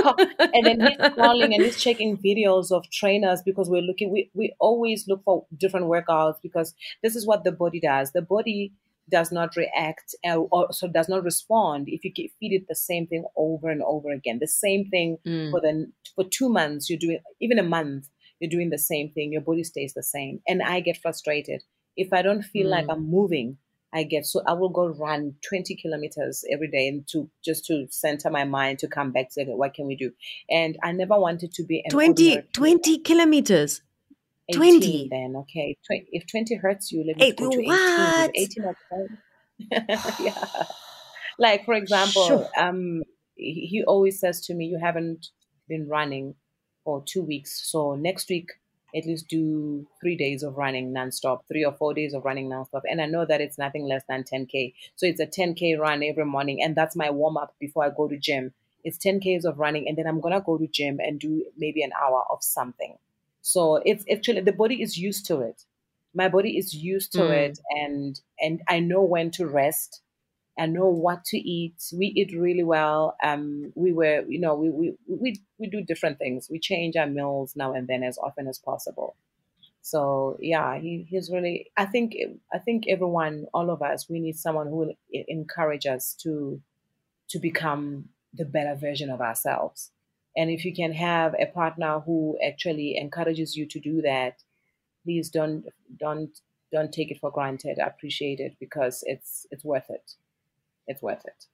And then he's [laughs] scrolling and he's checking videos of trainers because we're looking, we, we always look for different workouts because this is what the body does. The body does not react uh, or so does not respond if you ke- feed it the same thing over and over again the same thing
Mm.
for the for two months you're doing even a month you're doing the same thing your body stays the same and i get frustrated if i don't feel like
Mm.
i'm moving i get so i will go run 20 kilometers every day and to just to center my mind to come back to okay, what can we do and i never wanted to be
20,
ordinary
20 kilometers. 20.
then okay if 20 hurts you let me
Eight-
go to 18
what?
If 18 or 12 [laughs] yeah like for example
Sure.
um he, he always says to me you haven't been running for two weeks. So next week at least do three days of running nonstop three or four days of running nonstop. And i know that it's nothing less than 10k so it's a 10k run every morning and that's my warm up before i go to gym. It's 10ks of running and then i'm gonna go to gym and do maybe an hour of something. So it's actually the body is used to it. My body is used to
Mm.
it and and i know when to rest I know what to eat. We eat really well. Um, we were, you know, we, we we we do different things. We change our meals now and then as often as possible. So yeah, he, he's really. I think I think everyone, all of us, we need someone who will encourage us to to become the better version of ourselves. And if you can have a partner who actually encourages you to do that, please don't don't don't take it for granted. I appreciate it because it's it's worth it. It's worth it.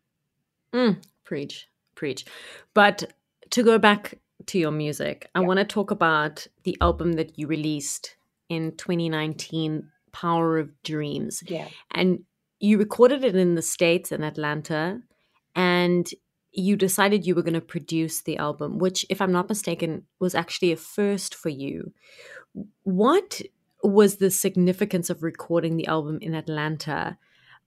Mm, preach, preach. But to go back to your music, I
Yeah.
want to talk about the album that you released in 2019, Power of Dreams.
Yeah.
And you recorded it in the States in Atlanta, and you decided you were going to produce the album, which, if I'm not mistaken, was actually a first for you. What was the significance of recording the album in Atlanta?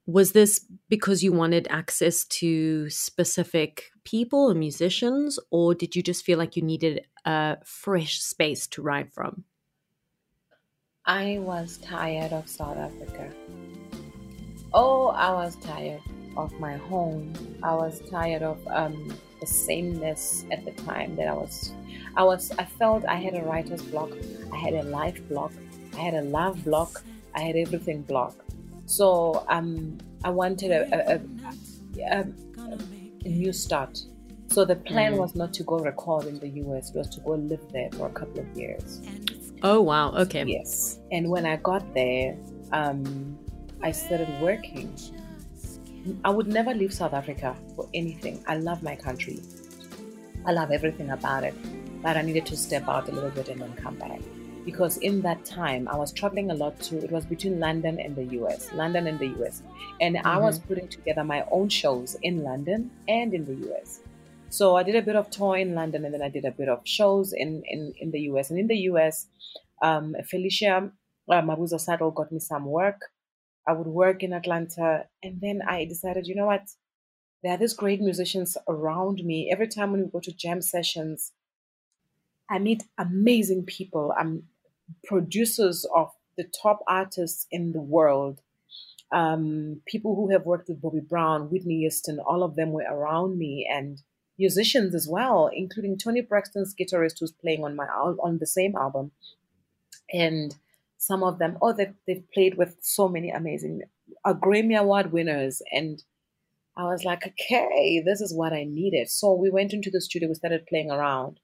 Was this because you wanted access to specific people or musicians, or did you just feel like you needed a fresh space to write from?
I was tired of South Africa. Oh, I was tired of my home. I was tired of um, the sameness at the time that I was. I was. I felt I had a writer's block. I had a life block. I had a love block. I had everything blocked. So um, I wanted a, a, a, a, new start. So the plan
Mm.
was not to go record in the US. It was to go live there for a couple of years.
Oh, wow. Okay.
Yes. And when I got there, um, I started working. I would never leave South Africa for anything. I love my country. I love everything about it. But I needed to step out a little bit and then come back. Because in that time, I was traveling a lot too. It was between London and the US, London and the US. And I was putting together my own shows in London and in the US. So I did a bit of tour in London and then I did a bit of shows in, in, in the US. And in the US, um, Felicia uh, Mabuza-Suttle got me some work. I would work in Atlanta. And then I decided, you know what? There are these great musicians around me. Every time when we go to jam sessions, I meet amazing people. I'm producers of the top artists in the world. Um, people who have worked with Bobby Brown, Whitney Houston, all of them were around me, and musicians as well, including Toni Braxton's guitarist who's playing on my on the same album, and some of them, oh, they've, they've played with so many amazing uh, Grammy Award winners, and I was like, okay, this is what I needed. So we went into the studio, we started playing around.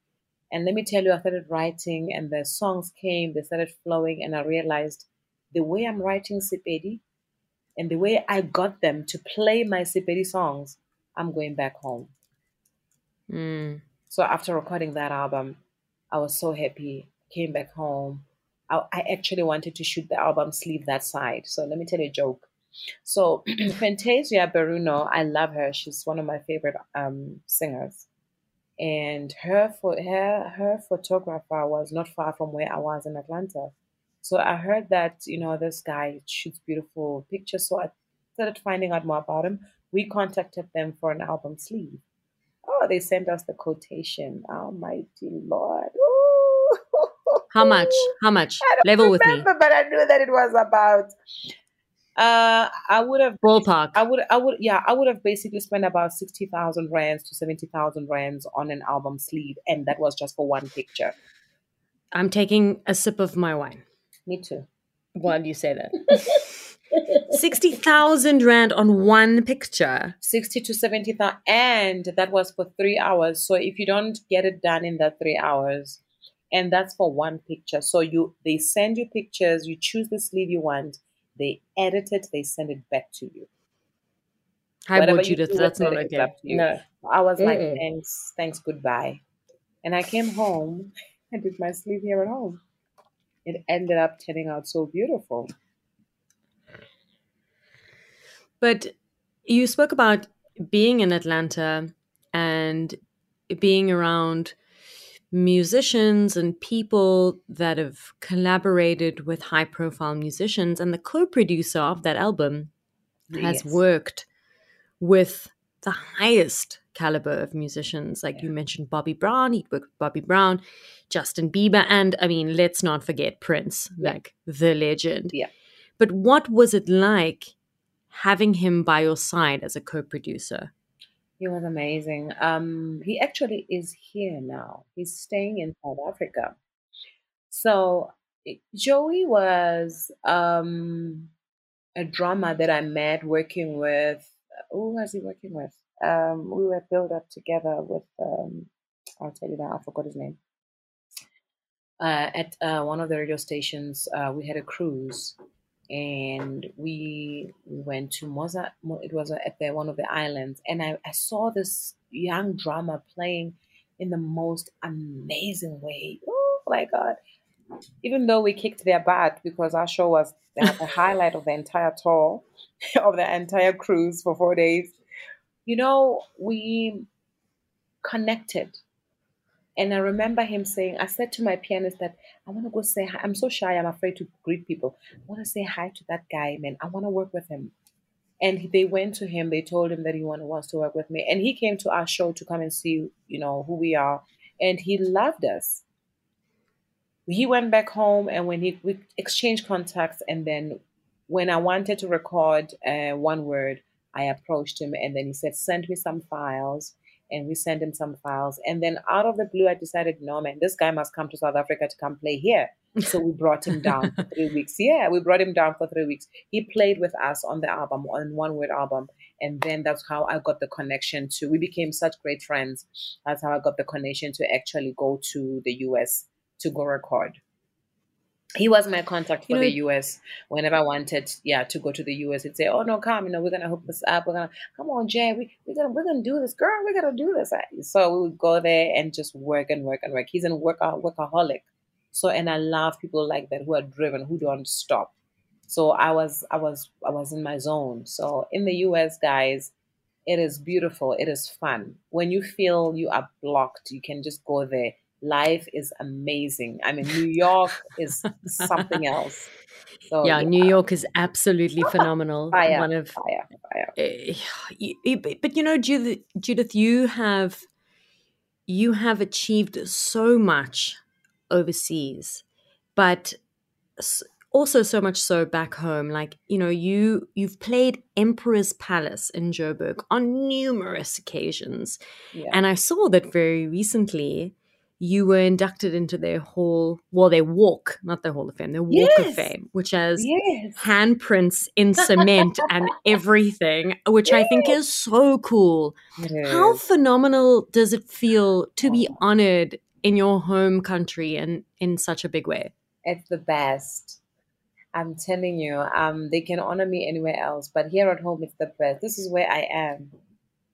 And let me tell you, I started writing, and the songs came, they started flowing, and I realized the way I'm writing Sepedi and the way I got them to play my Sepedi songs, I'm going back home.
Mm.
So after recording that album, I was so happy. Came back home. I, I actually wanted to shoot the album sleeve that side. So let me tell you a joke. So [clears throat] Fantasia Barrino, I love her. She's one of my favorite um, singers. And her for her her photographer was not far from where I was in Atlanta. So I heard that you know this guy shoots beautiful pictures. So I started finding out more about him. We contacted them for an album sleeve. Oh, they sent us the quotation. Oh, Almighty Lord. Ooh. [laughs]
How much? How much? Level with me.
but I knew that it was about. Uh, I would have
Ballpark.
I would, I would, yeah, I would have basically spent about sixty thousand rands to seventy thousand rands on an album sleeve, and that was just for one picture.
I'm taking a sip of my wine
Me too.
Why do you say that. [laughs] [laughs] Sixty thousand rand on one picture.
60 to 70,000 and that was for 3 hours. So if you don't get it done in that 3 hours and that's for one picture. So you they send you pictures, you choose the sleeve you want, they edit it, they send it back to you.
Hi,
Whatever
boy,
you
Judith.
do
That's not
it,
okay.
up to you.
No.
I was like,
Mm-mm.
thanks, thanks, goodbye. And I came home [laughs] and did my sleeve here at home. It ended up turning out so beautiful.
But you spoke about being in Atlanta and being around musicians and people that have collaborated with high profile musicians. And the co producer of that album has
Yes.
worked with the highest caliber of musicians. Like you mentioned Bobby Brown, he worked with Bobby Brown, Justin Bieber, and I mean, let's not forget Prince,
Yeah.
like the legend.
Yeah.
But what was it like having him by your side as a co producer?
He was amazing. Um, he actually is here now. He's staying in South Africa. So it- Joey was um, a drummer that I met working with. Who was he working with? Um, we were built up together with. Um, I'll tell you now. I forgot his name. Uh, at uh, one of the radio stations, uh, we had a cruise, and we we went to Moza. It was at the, one of the islands, and I, I saw this young drummer playing in the most amazing way. Oh my god! Even though we kicked their butt because our show was the, the highlight of the entire tour, [laughs] of the entire cruise for four days, you know, we connected. And I remember him saying, I said to my pianist that I want to go say hi. I'm so shy, I'm afraid to greet people. I want to say hi to that guy, man. I want to work with him. And they went to him, they told him that he want, wants to work with me. And he came to our show to come and see, you know, who we are. And he loved us. He went back home and when he we exchanged contacts and then when I wanted to record uh, one word, I approached him and then he said, send me some files. And we sent him some files. And then out of the blue, I decided, no, man, this guy must come to South Africa to come play here. So we brought him down for [laughs] three weeks. Yeah, we brought him down for three weeks. He played with us on the album, on One Word album. And then that's how I got the connection to, we became such great friends. That's how I got the connection to actually go to the US to go record. He was my contact for
You know-
the US. Whenever I wanted, yeah, to go to the US, he'd say, "Oh no, come, you know, we're gonna hook this up. We're gonna come on, Jay, we we're gonna we're gonna do this, girl. We're gonna do this." So we would go there and just work and work and work. He's a work uh, workaholic, so and I love people like that who are driven, who don't stop. So I was I was I was in my zone. So in the US, guys, it is beautiful. It is fun. When you feel you are blocked, you can just go there. Life is amazing. I mean, New York is something [laughs] else. So
yeah, New York is absolutely ah, phenomenal.
Fire,
One of
fire, fire.
Eh, eh, eh, but but you know judith, judith you have you have achieved so much overseas but also so much so back home like you know you you've played emperor's palace in joburg on numerous occasions
Yeah.
and i saw that very recently you were inducted into their hall well their walk not their hall of fame their walk of fame which has
yes.
handprints in cement and everything, [laughs] which I think is so cool. How phenomenal does it feel to be honored in your home country and in such a big way?
It's the best. I'm telling you, um, they can honor me anywhere else, but here at home, it's the best. This is where I am.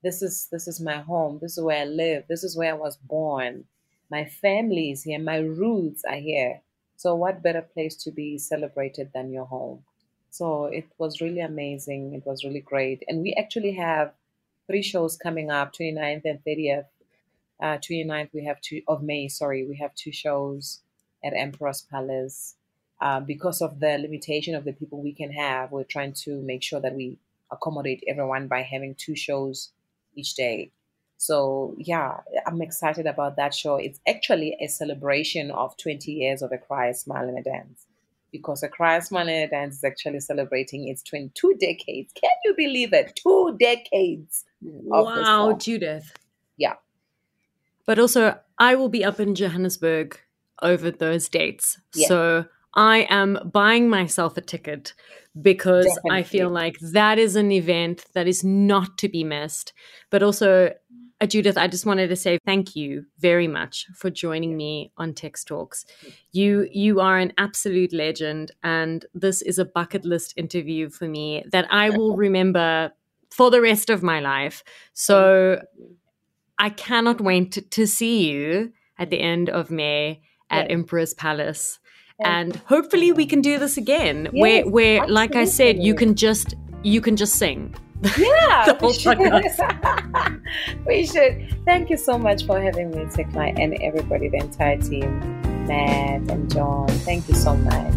This is this is my home. This is where I live. This is where I was born. My family is here. My roots are here. So, what better place to be celebrated than your home? So, it was really amazing. It was really great. And we actually have three shows coming up 29th and 30th. Uh, 29th, we have two of May, sorry, we have two shows at Emperor's Palace. Uh, because of the limitation of the people we can have, we're trying to make sure that we accommodate everyone by having two shows each day. So, yeah, I'm excited about that show. It's actually a celebration of 20 years of A Cry, a Smile, and a Dance. Because A Cry, a Smile, and a Dance is actually celebrating its 22 decades. Can you believe it? Two decades. of
Wow. Judith.
Yeah.
But also, I will be up in Johannesburg over those dates.
Yeah.
So I am buying myself a ticket because I feel like that is an event that is not to be missed. But also, uh, Judith, I just wanted to say thank you very much for joining me on Text Talks. You you are an absolute legend, and this is a bucket list interview for me that I will [laughs] remember for the rest of my life. So I cannot wait to, to see you at the end of May at
Yes.
Emperor's Palace. And hopefully we can do this again where where like I said you can just you can just sing.
Yeah, [laughs]
The
we
whole
should.
podcast. [laughs]
we should. Thank you so much for having me, Tekla, and everybody, the entire team, Matt and John. Thank you so much.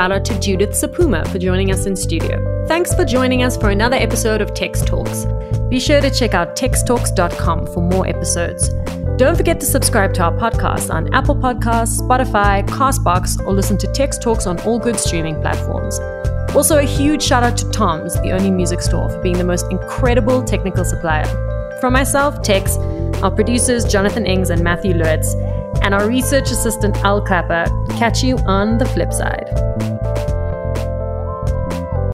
Shout out to Judith Sephuma for joining us in studio. Thanks for joining us for another episode of Text Talks. Be sure to check out texttalks.com for more episodes. Don't forget to subscribe to our podcast on Apple Podcasts, Spotify, Castbox, or listen to Text Talks on all good streaming platforms. Also, a huge shout out to Tom's, the only music store, for being the most incredible technical supplier. From myself, Tex, our producers Jonathan Ings and Matthew Lewitz, and our research assistant Al Clapper, catch you on the flip side.